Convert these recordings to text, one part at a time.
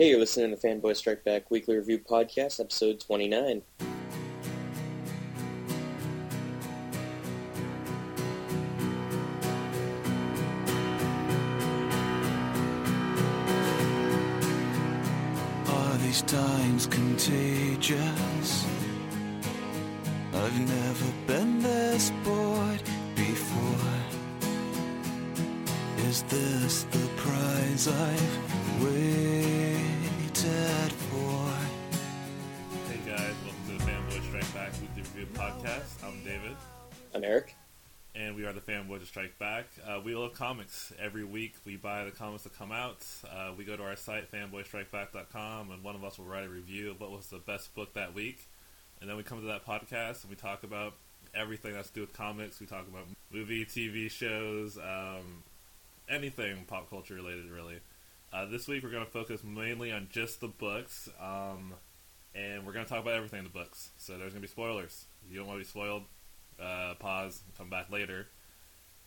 Hey, you're listening to the Fanboy Strike Back Weekly Review Podcast, episode 29. Are these times contagious? I've never been this bored before. Is this the prize I've waited for? Hey guys, welcome to the Fanboy Strike Back Weekly Review Podcast. I'm David, I'm Eric. and we are the Fanboys of Strike Back. Uh, we love comics. Every week we buy the comics that come out. Uh, we go to our site, fanboystrikeback.com, and one of us will write a review of what was the best book that week. And then we come to that podcast and we talk about everything that's to do with comics. We talk about movie, TV shows, um, anything pop culture related, really. Uh, this week we're going to focus mainly on just the books, um, and we're going to talk about everything in the books. So there's going to be spoilers. If you don't want to be spoiled, uh, pause, come back later.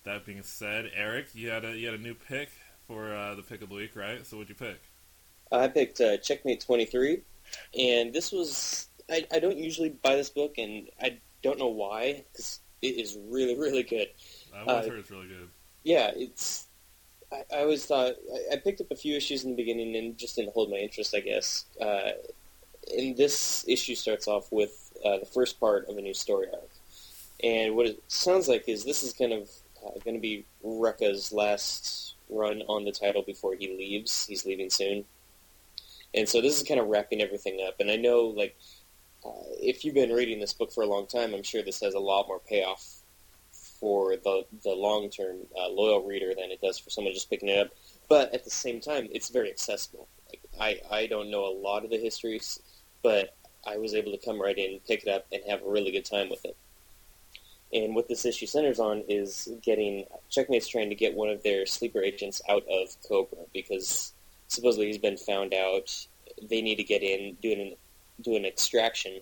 That being said, Eric, you had a you had a new pick for uh, the pick of the week, right? So what'd you pick? I picked uh, Checkmate 23, and this was. I, I don't usually buy this book, and I don't know why, because it is really, really good. I always Uh, heard it's really good. Yeah, it's. I, I always thought. I, I picked up a few issues in the beginning and just didn't hold my interest, I guess. Uh, and this issue starts off with uh, the first part of a new story arc. And what it sounds like is this is kind of uh, going to be Rucka's last run on the title before he leaves. He's leaving soon. And so this is kind of wrapping everything up. And I know, like, uh, if you've been reading this book for a long time, I'm sure this has a lot more payoff for the the long term uh, loyal reader than it does for someone just picking it up. But at the same time, it's very accessible. Like I I don't know a lot of the histories, but I was able to come right in, pick it up, and have a really good time with it. And what this issue centers on is getting Checkmate's trying to get one of their sleeper agents out of Cobra because supposedly he's been found out. They need to get in, do an do an extraction,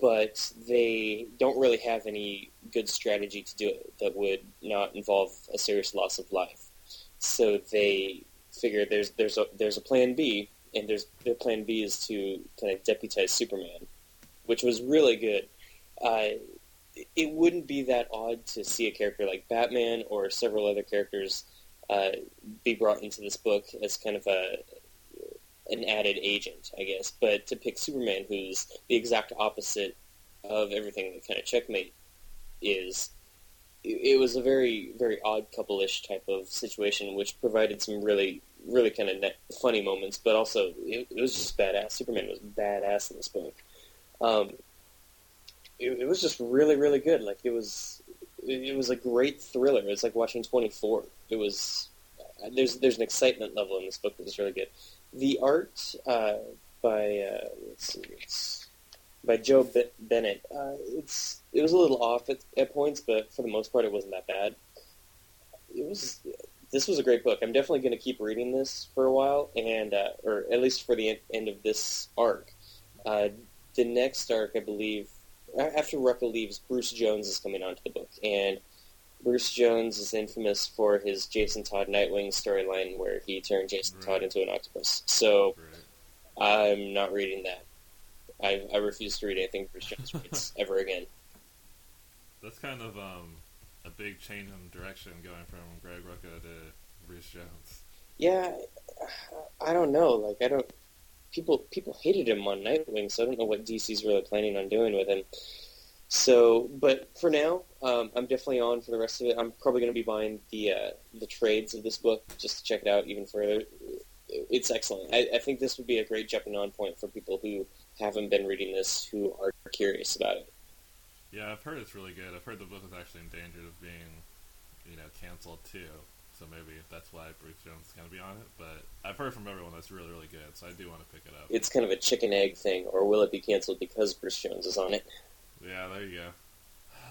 but they don't really have any good strategy to do it that would not involve a serious loss of life. So they figure there's there's a there's a plan B, and there's their plan B is to kind of deputize Superman, which was really good. Uh, it wouldn't be that odd to see a character like Batman or several other characters uh, be brought into this book as kind of a an added agent, I guess. But to pick Superman, who's the exact opposite of everything that kind of Checkmate is, it, it was a very very odd couple-ish type of situation, which provided some really really kind of funny moments, but also it, it was just badass. Superman was badass in this book. Um, it, it was just really really good. Like it was it, it was a great thriller. It's like watching Twenty Four. It was there's there's an excitement level in this book that was really good. The art uh, by uh, let's see, it's by Joe B- Bennett. Uh, it's it was a little off at, at points, but for the most part, it wasn't that bad. It was this was a great book. I'm definitely going to keep reading this for a while, and uh, or at least for the en- end of this arc. Uh, the next arc, I believe, after Rucka leaves, Bruce Jones is coming onto the book, and Bruce Jones is infamous for his Jason Todd Nightwing storyline, where he turned Jason Right. Todd into an octopus. So Right. I'm not reading that. I, I refuse to read anything Bruce Jones writes ever again. That's kind of um, a big change in direction going from Greg Rucka to Bruce Jones. Yeah, I don't know. Like I don't. People people hated him on Nightwing, so I don't know what DC's really planning on doing with him. So, but for now, um, I'm definitely on for the rest of it. I'm probably going to be buying the uh, the trades of this book just to check it out even further. It's excellent. I, I think this would be a great jumping on point for people who haven't been reading this who are curious about it. Yeah, I've heard it's really good. I've heard the book is actually in danger of being, you know, canceled too. So maybe that's why Bruce Jones is going to be on it. But I've heard from everyone that's really, really good. So I do want to pick it up. It's kind of a chicken egg thing, or will it be canceled because Bruce Jones is on it? Yeah, there you go.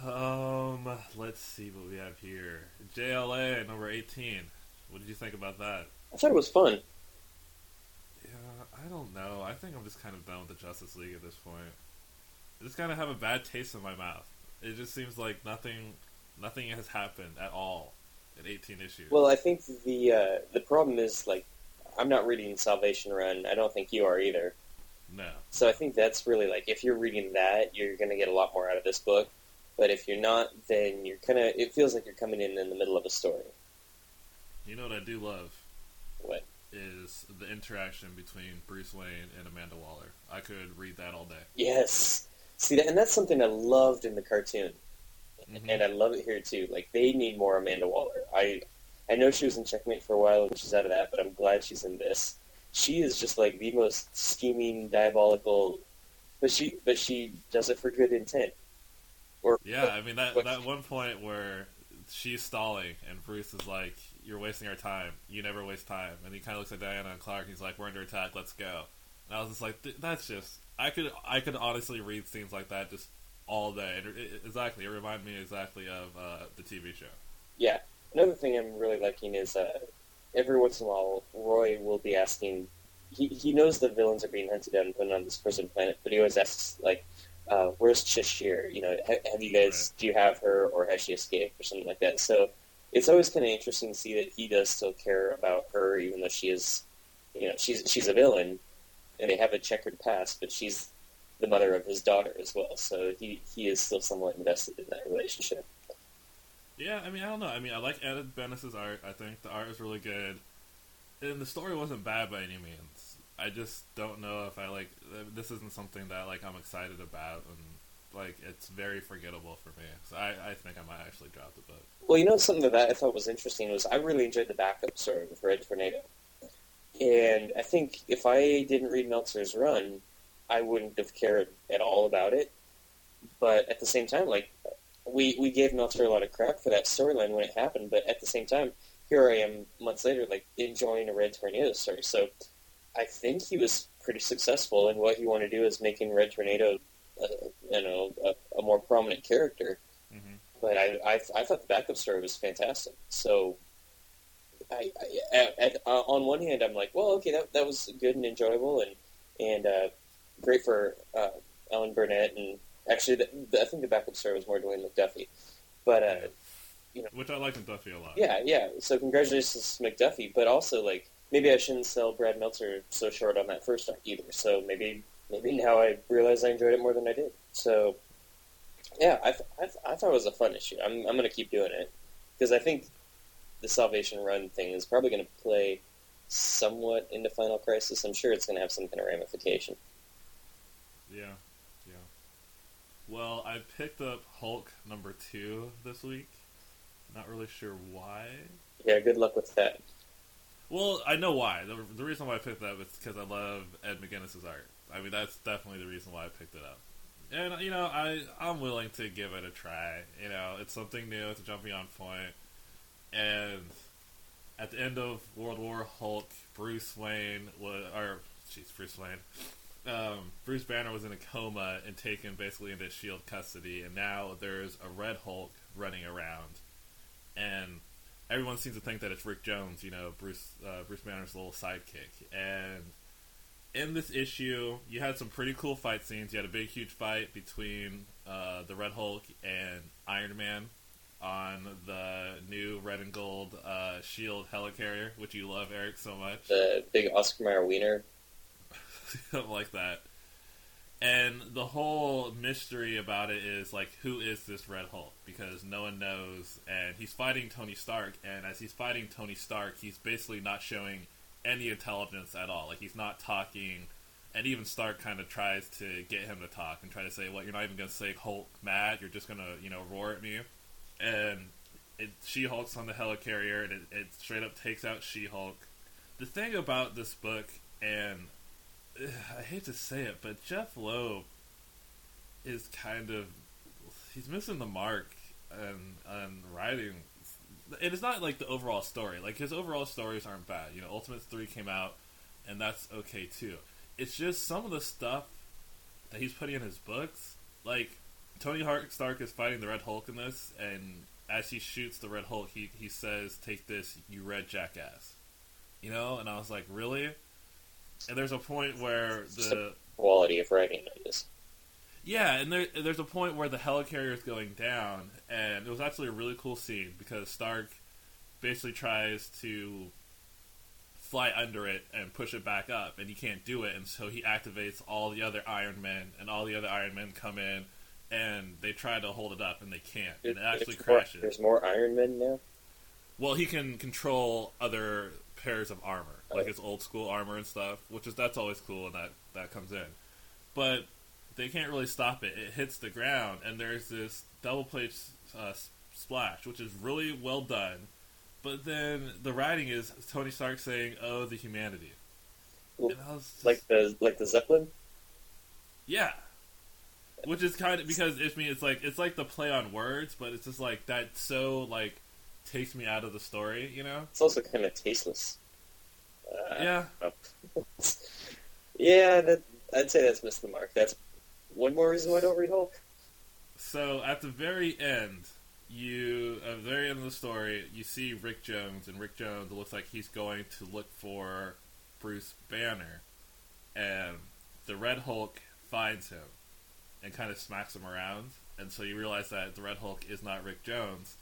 Um, let's see what we have here. JLA number eighteen. What did you think about that? I thought it was fun. Yeah, I don't know. I think I'm just kind of done with the Justice League at this point. I just kind of have a bad taste in my mouth. It just seems like nothing, nothing has happened at all in 18 issues. Well, I think the uh, the problem is like I'm not reading Salvation Run. I don't think you are either. No. So I think that's really like if you're reading that, you're going to get a lot more out of this book. But if you're not, then you're kind of. It feels like you're coming in in the middle of a story. You know what I do love What? is the interaction between Bruce Wayne and Amanda Waller. I could read that all day. Yes. See that, and that's something I loved in the cartoon, Mhm. and I love it here too. Like they need more Amanda Waller. I, I know she was in Checkmate for a while and she's out of that, but I'm glad she's in this. She is just like the most scheming, diabolical, but she, but she does it for good intent. Or Yeah, I mean that that one point where she's stalling and Bruce is like, "You're wasting our time. You never waste time." And he kind of looks at Diana and Clark. He's like, "We're under attack. Let's go." And I was just like, "That's just." I could I could honestly read scenes like that just all day. And it, it, exactly, it reminded me exactly of uh, the TV show. Yeah. Another thing I'm really liking is uh, every once in a while, Roy will be asking. He he knows the villains are being hunted down and put on this prison planet, but he always asks like, uh, "Where's Cheshire? You know, ha- have you guys? Do you have her, or has she escaped, or something like that?" So it's always kind of interesting to see that he does still care about her, even though she is, you know, she's she's a villain, and they have a checkered past, but she's the mother of his daughter as well. So he he is still somewhat invested in that relationship. Yeah, I mean, I don't know. I mean, I like Ed Benes's art. I think the art is really good, and the story wasn't bad by any means. I just don't know if I like. This isn't something that like I'm excited about, and like it's very forgettable for me. So I, I think I might actually drop the book. Well, you know something that I thought was interesting was I really enjoyed the backup story with Red Tornado, and I think if I didn't read Meltzer's run, I wouldn't have cared at all about it. But at the same time, like we we gave Meltzer a lot of crap for that storyline when it happened, but at the same time, here I am months later, like enjoying a Red Tornado story. So I think he was pretty successful in what he wanted to do is making Red Tornado, uh, you know, a, a more prominent character hmm but I, I, I thought the backup story was fantastic. So, I, I at, at, uh, on one hand, I'm like, well, okay, that, that was good and enjoyable and and uh, great for uh, Alan Burnett. And actually, the, the, I think the backup star was more Dwayne McDuffie. But uh, Which I like Duffy a lot. yeah, yeah. So congratulations to McDuffie. But also, like, maybe I shouldn't sell Brad Meltzer so short on that first arc either. So maybe maybe now I realize I enjoyed it more than I did. So yeah, I, I, I thought it was a fun issue. I'm I'm going to keep doing it because I think the Salvation Run thing is probably going to play somewhat into Final Crisis. I'm sure it's going to have some kind of ramification. Yeah. Well, I picked up Hulk number two this week. Not really sure why. Yeah, good luck with that. Well, I know why. The, the reason why I picked that up is because I love Ed McGuinness's art. I mean, that's definitely the reason why I picked it up. And you know, I I'm willing to give it a try. You know, it's something new. It's a jumping on point. And at the end of World War Hulk, Bruce Wayne was, or jeez, Bruce Wayne, um, Bruce Banner was in a coma and taken basically into Shield custody, and now there's a Red Hulk running around, and everyone seems to think that it's Rick Jones, you know, Bruce uh, Bruce Banner's little sidekick. And in this issue, you had some pretty cool fight scenes. You had a big, huge fight between uh, the Red Hulk and Iron Man on the new red and gold uh, Shield helicarrier, which you love, Eric, so much. The big Oscar Mayer wiener. Something like that. And the whole mystery about it is like, who is this Red Hulk? Because no one knows, and he's fighting Tony Stark. And as he's fighting Tony Stark, he's basically not showing any intelligence at all. Like he's not talking. And even Stark kind of tries to get him to talk and try to say, "Well, you're not even going to say Hulk mad. You're just going to, you know, roar at me." And it, She-Hulk's on the helicarrier, and it, it straight up takes out She-Hulk. The thing about this book, and I hate to say it, but Jeph Loeb is kind of he's missing the mark and on writing. It is not like the overall story. Like his overall stories aren't bad. You know, Ultimates three came out, and that's okay too. It's just some of the stuff that he's putting in his books. Like Tony Hart Stark is fighting the Red Hulk in this, and as he shoots the Red Hulk, he he says, "Take this, you red jackass." You know, and I was like, really? And there's a point where the Quality of writing, I guess. yeah, and there, there's a point where the helicarrier is going down, and it was actually a really cool scene because Stark basically tries to fly under it and push it back up, and he can't do it, and so he activates all the other Iron Men, and all the other Iron Men come in, and they try to hold it up, and they can't, and it actually There's more- crashes. There's more Iron Men now. Well, he can control other pairs of armor, like his old school armor and stuff, which is that's always cool, and that that comes in. But they can't really stop it. It hits the ground, and there's this double plate uh, splash, which is really well done. But then the writing is Tony Stark saying, "Oh, the humanity," Well, and I was just, Like the like the Zeppelin. yeah. Which is kind of because it's me. It's like it's like the play on words, but it's just like that. So like takes me out of the story, you know? It's also kind of tasteless. Uh, Yeah. yeah, that I'd say that's missed the mark. That's one more reason why I don't read Hulk. So at the very end, you at the very end of the story, you see Rick Jones, and Rick Jones looks like he's going to look for Bruce Banner, and the Red Hulk finds him and kind of smacks him around, and so you realize that the Red Hulk is not Rick Jones,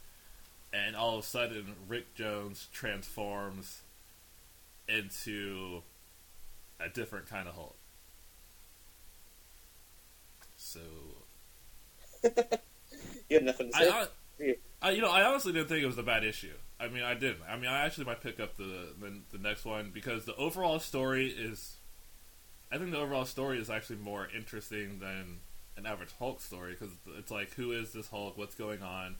and all of a sudden Rick Jones transforms into a different kind of Hulk. So You have nothing to say. I, I, I, you know, I honestly didn't think it was a bad issue. I mean, I didn't. I mean, I actually might pick up the, the the next one because the overall story is. I think the overall story is actually more interesting than an average Hulk story because it's like, who is this Hulk? What's going on?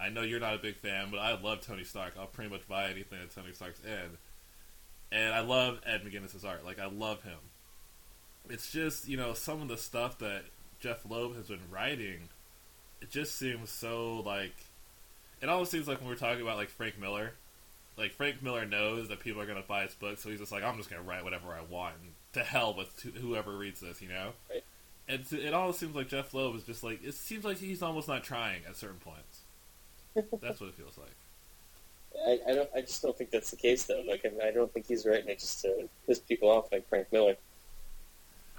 I know you're not a big fan, but I love Tony Stark. I'll pretty much buy anything that Tony Stark's in, and I love Ed McGuinness's art. Like, I love him. It's just you know some of the stuff that Jeph Loeb has been writing it just seems so like it almost seems like when we're talking about like Frank Miller, like Frank Miller knows that people are going to buy his book, so he's just like, I'm just going to write whatever I want. And to hell with wh- whoever reads this, you know. Right. And it it almost seems like Jeph Loeb is just like it seems like he's almost not trying at certain points. That's what it feels like. I, I don't. I just don't think that's the case, though. Like, I, I don't think he's writing it just to piss people off, like Frank Miller.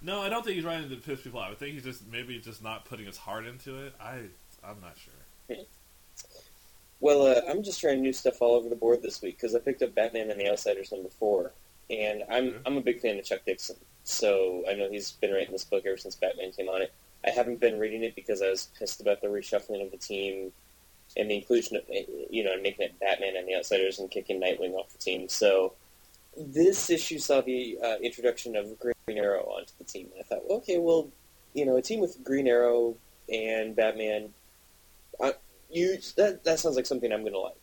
No, I don't think he's writing to piss people off. I think he's just maybe just not putting his heart into it. I I'm not sure. Well, uh, I'm just trying new stuff all over the board this week because I picked up Batman and the Outsiders number four, and I'm Okay. I'm a big fan of Chuck Dixon. So I know he's been writing this book ever since Batman came on it. I haven't been reading it because I was pissed about the reshuffling of the team and the inclusion of you know making it Batman and the Outsiders and kicking Nightwing off the team. So this issue saw the uh, introduction of Green Arrow onto the team, and I thought, okay, well, you know, a team with Green Arrow and Batman you that that sounds like something I'm going to like.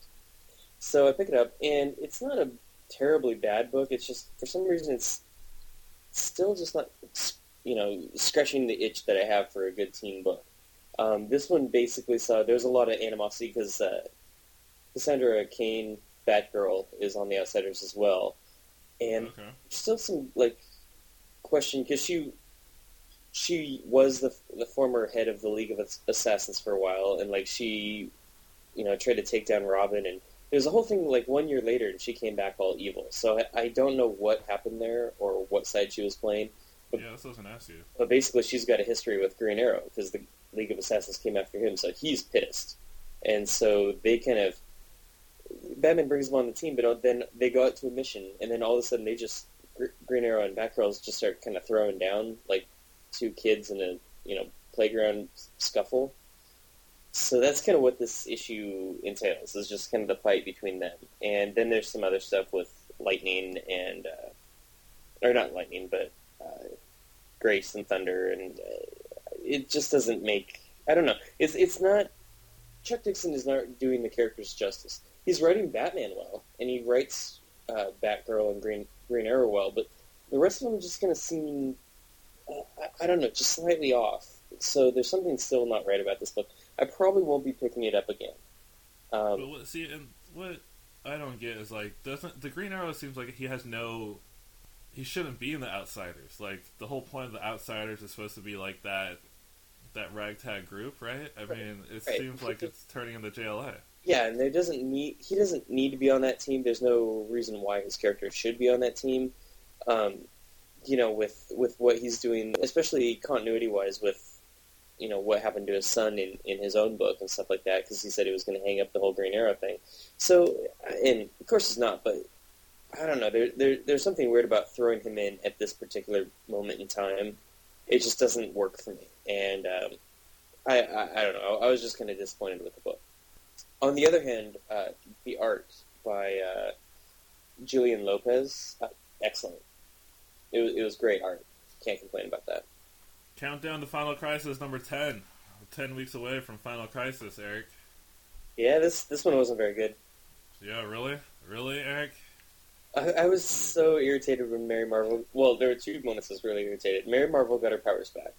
So I pick it up, and it's not a terribly bad book. It's just for some reason it's still just not you know scratching the itch that I have for a good teen book. Um, this one basically saw there's a lot of animosity because uh, Cassandra Kane, Batgirl, is on the Outsiders as well, and Okay. still some like question because she she was the the former head of the League of Assassins for a while, and like she, you know, tried to take down Robin, and There's a whole thing like one year later, and she came back all evil. So I, I don't know what happened there or what side she was playing, But, Yeah, that's what I was gonna ask you. but basically she's got a history with Green Arrow because the League of Assassins came after him, so he's pissed, and so they kind of Batman brings them on the team, but then they go out to a mission, and then all of a sudden they just Green Arrow and Batgirls just start kind of throwing down like two kids in a you know playground scuffle. So that's kind of what this issue entails. Is just kind of the fight between them, and then there's some other stuff with Lightning and uh, or not Lightning, but uh, Grace and Thunder, and uh, it just doesn't make. I don't know. It's it's not. Chuck Dixon is not doing the characters justice. He's writing Batman well, and he writes uh, Batgirl and Green Green Arrow well, but the rest of them are just kind of seem. Uh, I, I don't know, just slightly off. So there's something still not right about this book. I probably won't be picking it up again. Um, But what, see, and what I don't get is like, doesn't the Green Arrow seems like he has no, he shouldn't be in the Outsiders. Like the whole point of the Outsiders is supposed to be like that, that ragtag group, right? I Right. mean, it Right. seems like it's turning into JLA. Yeah, and there doesn't need he doesn't need to be on that team. There's no reason why his character should be on that team. Um, you know, with with what he's doing, especially continuity wise, with you know what happened to his son in in his own book and stuff like that, because he said he was going to hang up the whole Green Arrow thing. So, and of course he's not, but I don't know. There, there, there's something weird about throwing him in at this particular moment in time. It just doesn't work for me, and um, I, I, I don't know. I was just kind of disappointed with the book. On the other hand, uh, the art by uh, Julian Lopez, uh, excellent. It was, it was great art. Can't complain about that. Countdown to Final Crisis number 10. 10 weeks away from Final Crisis, Eric. Yeah, this this one wasn't very good. Yeah, really? Really, Eric? I, I was so irritated when Mary Marvel. Well, there were two moments I was really irritated. Mary Marvel got her powers back.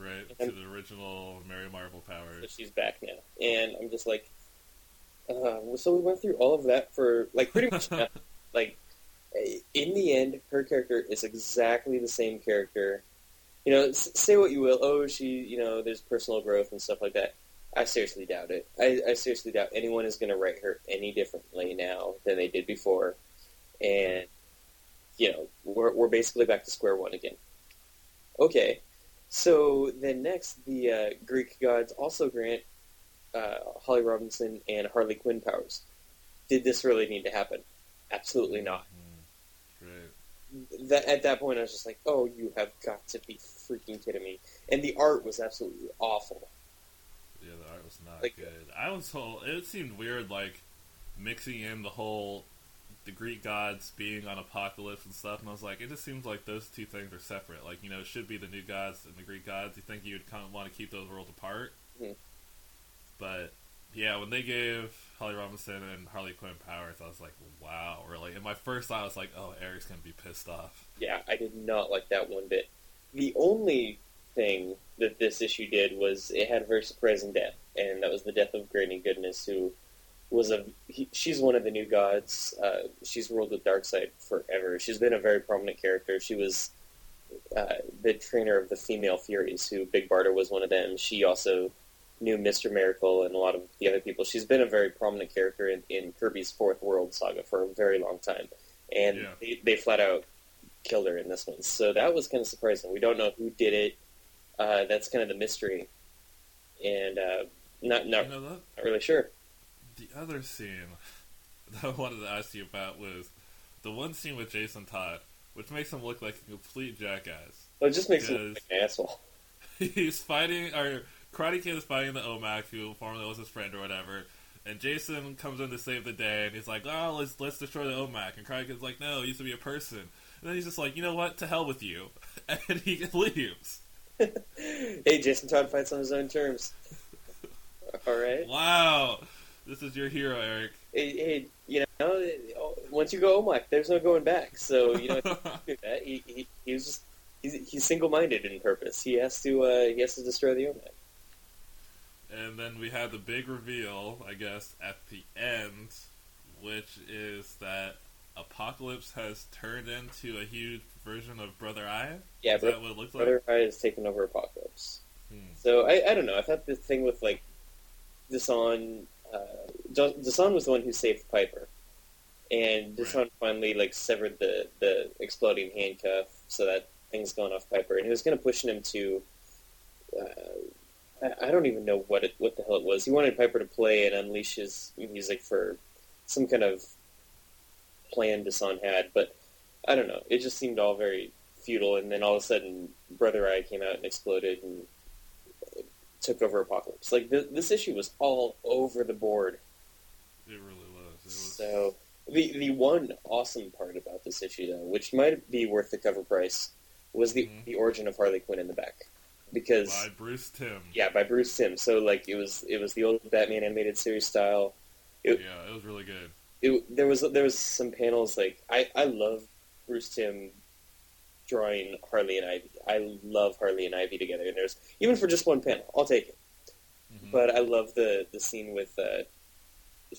Right, to the original Mary Marvel So powers. she's back now, and I'm just like, uh, so we went through all of that for like pretty much like in the end, her character is exactly the same character. You know, say what you will. Oh, she, you know, there's personal growth and stuff like that. I seriously doubt it. I, I seriously doubt anyone is going to write her any differently now than they did before. And you know, we're we're basically back to square one again. Okay, so then next, the uh, Greek gods also grant uh, Holly Robinson and Harley Quinn powers. Did this really need to happen? Absolutely not. Mm, Right. That, at that point, I was just like, "Oh, you have got to be freaking kidding me!" And the art was absolutely awful. Yeah, the art was not Like- good. I was whole. It seemed weird, like mixing in the whole the Greek gods being on Apokolips and stuff. And I was like, it just seems like those two things are separate. Like you know, it should be the new gods and the Greek gods. You think you would kind of want to keep those worlds apart? Mhm. But yeah, when they gave Holly Robinson and Harley Quinn powers, I was like, wow, really. And my first thought was like, oh, Eric's gonna be pissed off. Yeah, I did not like that one bit. The only thing that this issue did was it had a very surprising death, and that was the death of Granny Goodness, who was a he, she's one of the new gods. Uh, she's ruled with Darkseid forever. She's been a very prominent character. She was uh, the trainer of the female Furies, who Big Barda was one of them. She also knew Mister Miracle and a lot of the other people. She's been a very prominent character in, in Kirby's Fourth World saga for a very long time, and Yeah. they, they flat out killed her in this one. So that was kind of surprising. We don't know who did it. Uh, that's kind of the mystery, and uh, not not, You know that not really sure. The other scene that I wanted to ask you about was the one scene with Jason Todd, which makes him look like a complete jackass. Well, it just makes him like an asshole. He's fighting, or Karate Kid is fighting the OMAC, who formerly was his friend or whatever. And Jason comes in to save the day, and he's like, "Oh, let's let's destroy the OMAC." And Karate Kid's like, "No, he used to be a person." And then he's just like, "You know what? To hell with you," and he leaves. hey, Jason Todd fights on his own terms. All right. Wow, this is your hero, Eric. Hey, hey, you know, once you go OMAC, there's no going back. So you know. He, he, he was just he's, he's single-minded in purpose. He has to uh, he has to destroy the OMAC. And then we had the big reveal, I guess, at the end, which is that Apokolips has turned into a huge version of Brother Eye. Yeah, is Bro- that what it looks like? Brother Eye has taken over Apokolips. Hmm. So I, I don't know. I thought the thing with like Desaad, uh, Da- Desaad was the one who saved Piper, and Desaad Right. finally like severed the the exploding handcuff so that thing's gone off Piper, and he was kind of pushing him to. Uh, I, I don't even know what it what the hell it was. He wanted Piper to play and unleash his music for some kind of plan Desaad had, but I don't know. It just seemed all very futile, and then all of a sudden, Brother Eye came out and exploded and took over Apokolips. Like th- this issue was all over the board. It really was. It was So the the one awesome part about this issue, though, which might be worth the cover price, was the Mhm. the origin of Harley Quinn in the back, because by Bruce Timm. yeah, by Bruce Timm. So like it was it was the old Batman animated series style. It- yeah, it was really good. It, there was there was some panels like I I love Bruce Timm drawing Harley and Ivy. I love Harley and Ivy together, and there's even for just one panel, I'll take it. Mhm. But I love the the scene with uh,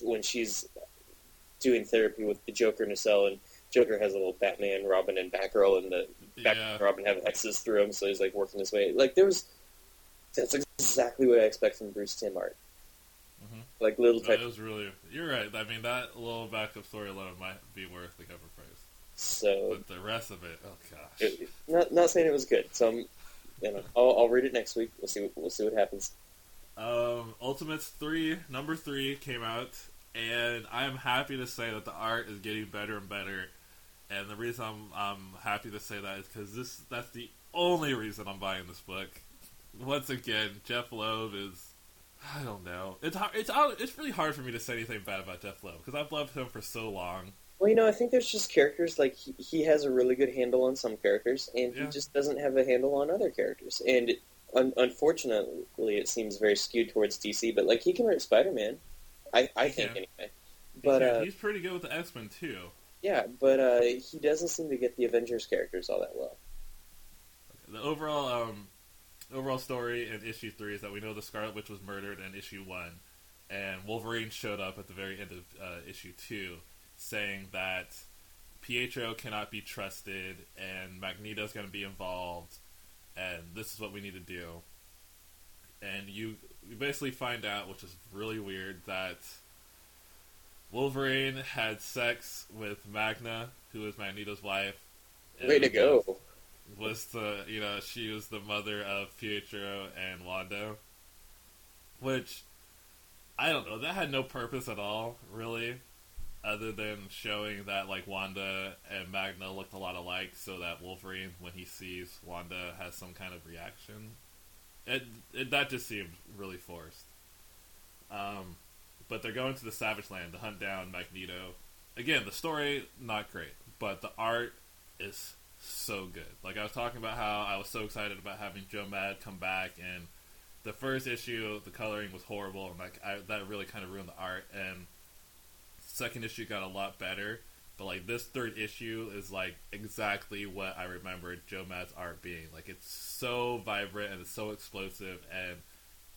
when she's doing therapy with the Joker in a cell, and Joker has a little Batman, Robin, and Batgirl, and the Batman yeah, and Robin have X's through him, so he's like working his way. Like there was, that's exactly what I expect from Bruce Timm art. Mhm. Like little No, type. was really. You're right. I mean, that little backup story alone might be worth the cover price. So But the rest of it, oh gosh. it, not not saying it was good. So I'm, you know, I'll, I'll read it next week. We'll see. What, we'll see what happens. Um, Ultimates three, number three came out. and I am happy to say that the art is getting better and better. And the reason I'm I'm happy to say that is because this that's the only reason I'm buying this book. Once again, Jeph Loeb is I don't know. It's hard, it's it's really hard for me to say anything bad about Jeph Loeb because I've loved him for so long. Well, you know, I think there's just characters like he, he has a really good handle on some characters, and Yeah. he just doesn't have a handle on other characters. And un- unfortunately, it seems very skewed towards DC. But like he can write Spider-Man, I I think anyway. But he's, uh, he's pretty good with the X Men too. yeah, but uh, he doesn't seem to get the Avengers characters all that well. The overall um, overall story in issue three is that we know the Scarlet Witch was murdered in issue one, and Wolverine showed up at the very end of uh, issue two, saying that Pietro cannot be trusted and Magneto's going to be involved, and this is what we need to do. And you, you basically find out, which is really weird, that Wolverine had sex with Magda, who is Magneto's wife. Way to go! was the you know she was the mother of Pietro and Wanda, which I don't know that had no purpose at all really, other than showing that like Wanda and Magda looked a lot alike, so that Wolverine when he sees Wanda has some kind of reaction. It, it that just seemed really forced. Um, but they're going to the Savage Land to hunt down Magneto. Again, the story not great, but the art is so good. Like I was talking about how I was so excited about having Joe Mad come back, and the first issue, the coloring was horrible, and like I, that really kind of ruined the art. And second issue got a lot better, but like this third issue is like exactly what I remembered Joe Mad's art being. Like it's so vibrant and it's so explosive, and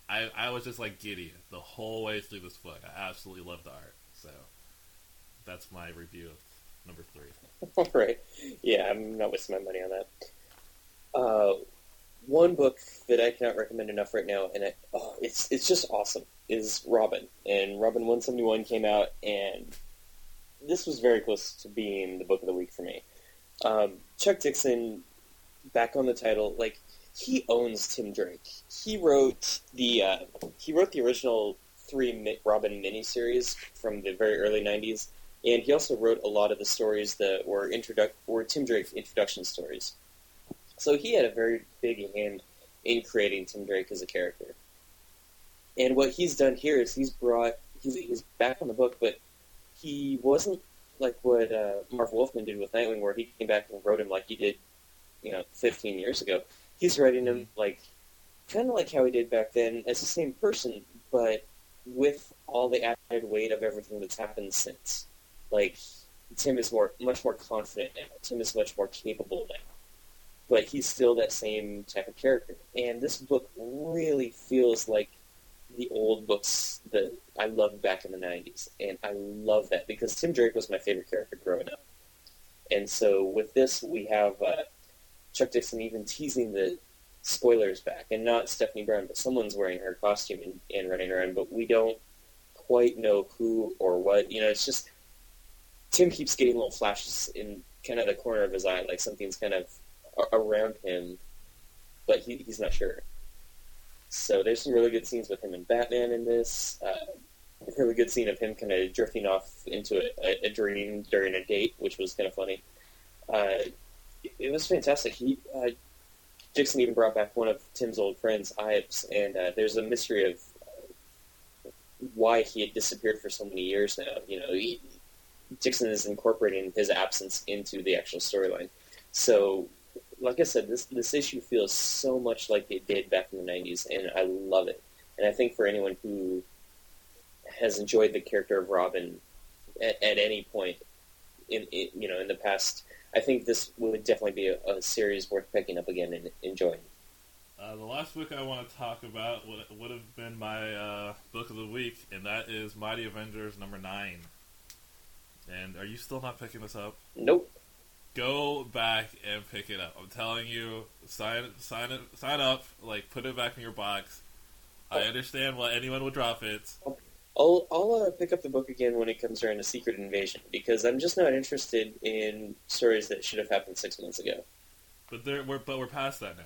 I I was just like giddy the whole way through this book. I absolutely love the art. So that's my review of number three. All right. Yeah, I'm not wasting my money on that. Uh, one book that I cannot recommend enough right now, and it, oh, it's it's just awesome, is Robin. And Robin 171 came out, and this was very close to being the book of the week for me. Um, Chuck Dixon, back on the title, like he owns Tim Drake. He wrote the uh, he wrote the original three Robin miniseries from the very early '90s, and he also wrote a lot of the stories that were introduc- were Tim Drake introduction stories. So he had a very big hand in creating Tim Drake as a character. And what he's done here is he's brought he's he's back on the book, but he wasn't like what uh, Marv Wolfman did with Nightwing, where he came back and wrote him like he did, you know, 15 years ago. He's writing him like kind of like how he did back then as the same person, but with all the added weight of everything that's happened since. Like Tim is more much more confident now. Tim is much more capable now. But he's still that same type of character. And this book really feels like the old books that I loved back in the 90s. And I love that because Tim Drake was my favorite character growing up. And so with this, we have uh, Chuck Dixon even teasing the spoilers back. And not Stephanie Brown, but someone's wearing her costume and, and running around. But we don't quite know who or what. You know, it's just Tim keeps getting little flashes in kind of the corner of his eye, like something's kind of around him, but he, he's not sure. So there's some really good scenes with him and Batman in this. Uh, a really good scene of him kind of drifting off into a, a, dream during a date, which was kind of funny. Uh, it, was fantastic. He uh, Dixon even brought back one of Tim's old friends, Ives, and uh, there's a mystery of why he had disappeared for so many years now. You know, he, Dixon is incorporating his absence into the actual storyline. So, like I said, this this issue feels so much like it did back in the '90s, and I love it. And I think for anyone who has enjoyed the character of Robin at, at any point in, in you know in the past, I think this would definitely be a, a series worth picking up again and enjoying. Uh, the last book I want to talk about would, would have been my uh, book of the week, and that is Mighty Avengers number nine. And are you still not picking this up? Nope. Go back and pick it up. I'm telling you, sign sign it, sign up. Like put it back in your box. I understand why anyone would drop it. I'll I'll uh, pick up the book again when it comes around to Secret Invasion because I'm just not interested in stories that should have happened six months ago. But there, we're but we're past that now,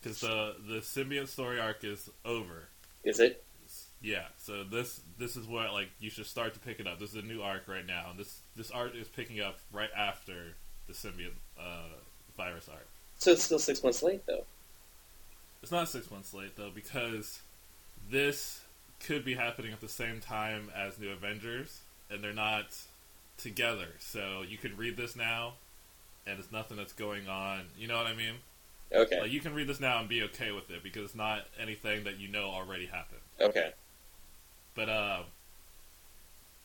because the the symbiote story arc is over. Is it? Yeah, so this this is what like you should start to pick it up. This is a new arc right now, and this this art is picking up right after the symbiote uh, virus arc. So it's still six months late, though. It's not six months late though because this could be happening at the same time as New Avengers, and they're not together. So you could read this now, and it's nothing that's going on. You know what I mean? Okay. Like you can read this now and be okay with it because it's not anything that you know already happened. Okay. But uh,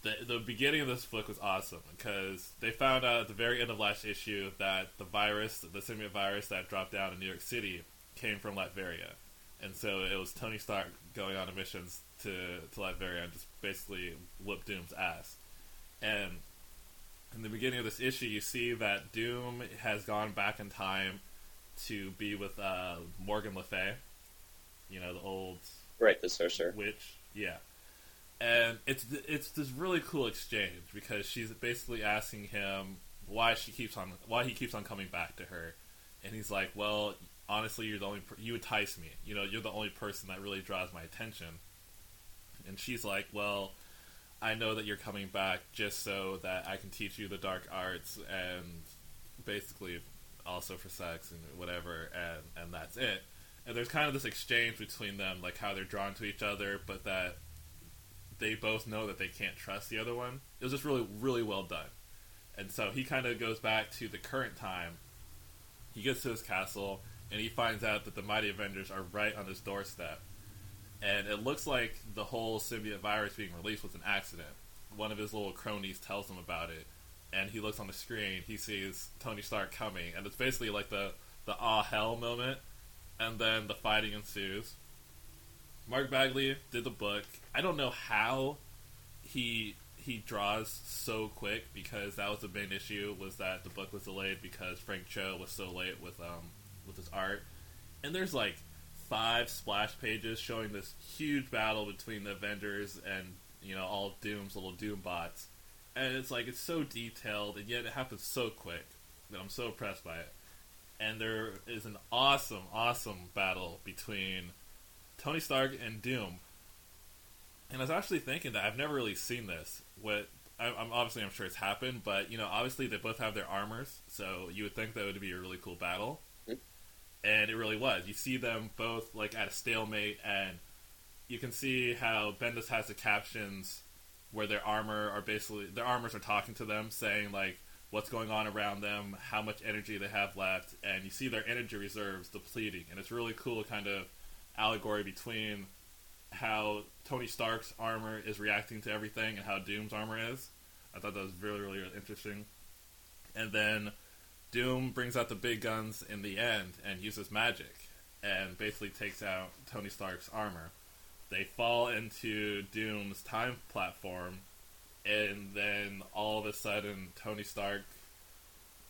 the the beginning of this book was awesome because they found out at the very end of last issue that the virus, the symbiote virus that dropped down in New York City, came from Latveria, and so it was Tony Stark going on missions to to Latveria and just basically whoop Doom's ass. And in the beginning of this issue, you see that Doom has gone back in time to be with uh, Morgan Le Fay, you know, the old Right, the sorcerer. witch. Yeah, and it's it's this really cool exchange because she's basically asking him why she keeps on why he keeps on coming back to her, and he's like, "Well, honestly, you're the only you entice me. You know, you're the only person that really draws my attention." And she's like, "Well." I know that you're coming back just so that I can teach you the dark arts and basically also for sex and whatever, and, and that's it. And there's kind of this exchange between them, like how they're drawn to each other, but that they both know that they can't trust the other one. It was just really, really well done. And so he kind of goes back to the current time. He gets to his castle, and he finds out that the Mighty Avengers are right on his doorstep. And it looks like the whole symbiote virus being released was an accident. One of his little cronies tells him about it, and he looks on the screen. He sees Tony Stark coming, and it's basically like the the ah hell moment. And then the fighting ensues. Mark Bagley did the book. I don't know how he he draws so quick because that was the main issue was that the book was delayed because Frank Cho was so late with um with his art. And there's like five splash pages showing this huge battle between the Avengers and you know all Doom's little Doom bots, and it's like it's so detailed and yet it happens so quick that I'm so impressed by it. And there is an awesome, awesome battle between Tony Stark and Doom. And I was actually thinking that I've never really seen this. What I- I'm obviously I'm sure it's happened, but you know obviously they both have their armors, so you would think that would be a really cool battle and it really was. You see them both like at a stalemate, and you can see how Bendis has the captions where their armor are basically their armors are talking to them, saying like what's going on around them, how much energy they have left, and you see their energy reserves depleting, and it's really cool kind of allegory between how Tony Stark's armor is reacting to everything and how Doom's armor is. I thought that was really really interesting, and then. Doom brings out the big guns in the end and uses magic and basically takes out Tony Stark's armor. They fall into Doom's time platform, and then all of a sudden Tony Stark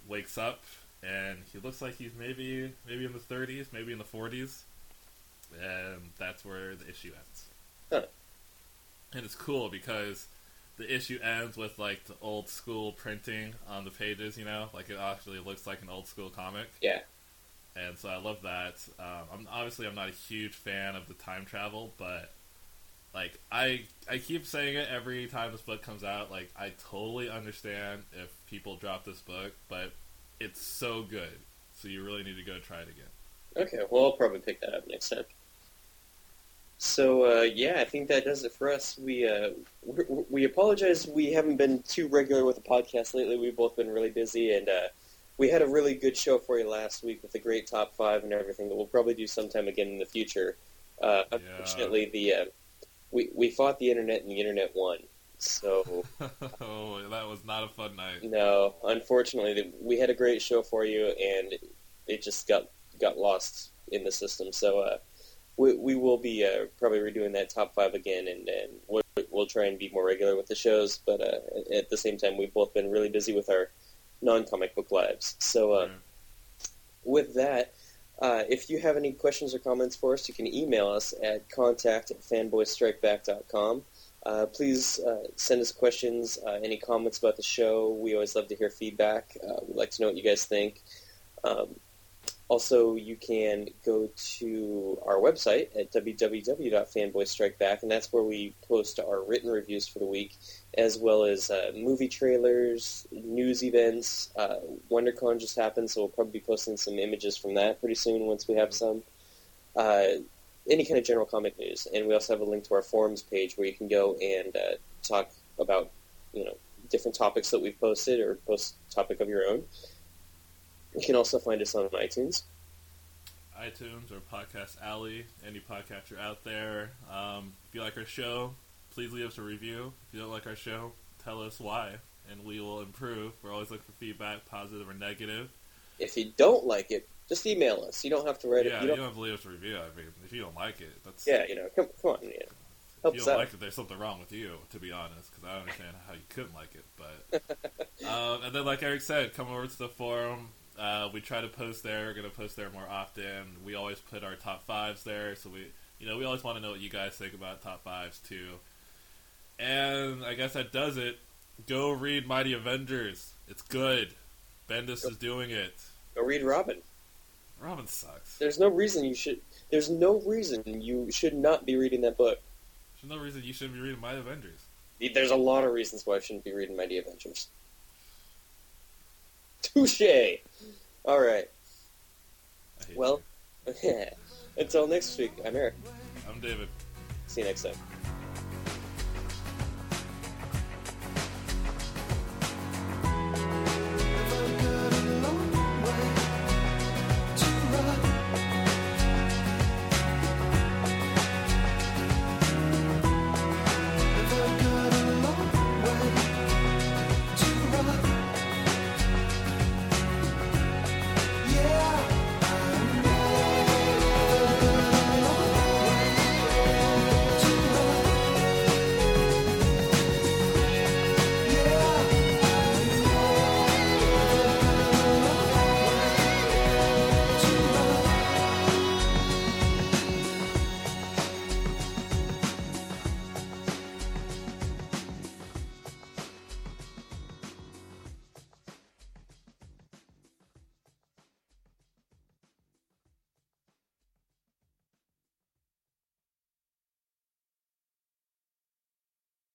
wakes up and he looks like he's maybe maybe in the 30s, maybe in the 40s, and that's where the issue ends. Huh. And it's cool because the issue ends with like the old school printing on the pages, you know, like it actually looks like an old school comic, Yeah. and so I love that. Um, I'm obviously I'm not a huge fan of the time travel, but like I I keep saying it every time this book comes out. Like I totally understand if people drop this book, but it's so good, so you really need to go try it again. Okay, well, I'll probably pick that up next time. So uh, yeah, I think that does it for us. We uh, we, we apologize we haven't been too regular with the podcast lately. We've both been really busy, and uh, we had a really good show for you last week with the great top five and everything that we'll probably do sometime again in the future. Uh, Yeah. Unfortunately, the uh, we we fought the internet and the internet won. So oh, that was not a fun night. no, unfortunately, we had a great show for you, and it just got got lost in the system. So uh, we we will be uh, probably redoing that top five again, and, and we'll, we'll try and be more regular with the shows. But uh, at the same time, we've both been really busy with our non comic book lives. So uh, Right. with that. Uh, if you have any questions or comments for us, you can email us at contact at fanboystrikeback.com. Uh, please uh, send us questions, uh, any comments about the show. We always love to hear feedback. Uh, we'd like to know what you guys think. Um, Also, you can go to our website at www.fanboystrikeback, and that's where we post our written reviews for the week, as well as uh, movie trailers, news events. Uh, WonderCon just happened, so we'll probably be posting some images from that pretty soon once we have some. Uh, any kind of general comic news, and we also have a link to our forums page where you can go and uh, talk about, you know, different topics that we've posted or post topic of your own. You can also find us on iTunes. iTunes or Podcast Alley, any podcatcher out there. Um, if you like our show, please leave us a review. If you don't like our show, tell us why, and we will improve. We're always looking for feedback, positive or negative. If you don't like it, just email us. You don't have to write Yeah, it. you You don't don't, have to leave us a review. I mean, if you don't like it, that's yeah, you know, come, come on, you know, if you don't out. like it, there's something wrong with you, to be honest, because I don't understand how you couldn't like it. But um, and then, like Eric said, come over to the forum. Uh, we try to post there. We're gonna post there more often. We always put our top fives there, so we, you know, we always want to know what you guys think about top fives too. And I guess that does it. Go read Mighty Avengers. It's good. Bendis is doing it. Go read Robin. Robin sucks. There's no reason you should. There's no reason you should not be reading that book. There's no reason you shouldn't be reading Mighty Avengers. There's a lot of reasons why I shouldn't be reading Mighty Avengers. Touche. All right. Well, until next week, I'm Eric. I'm David. See you next time.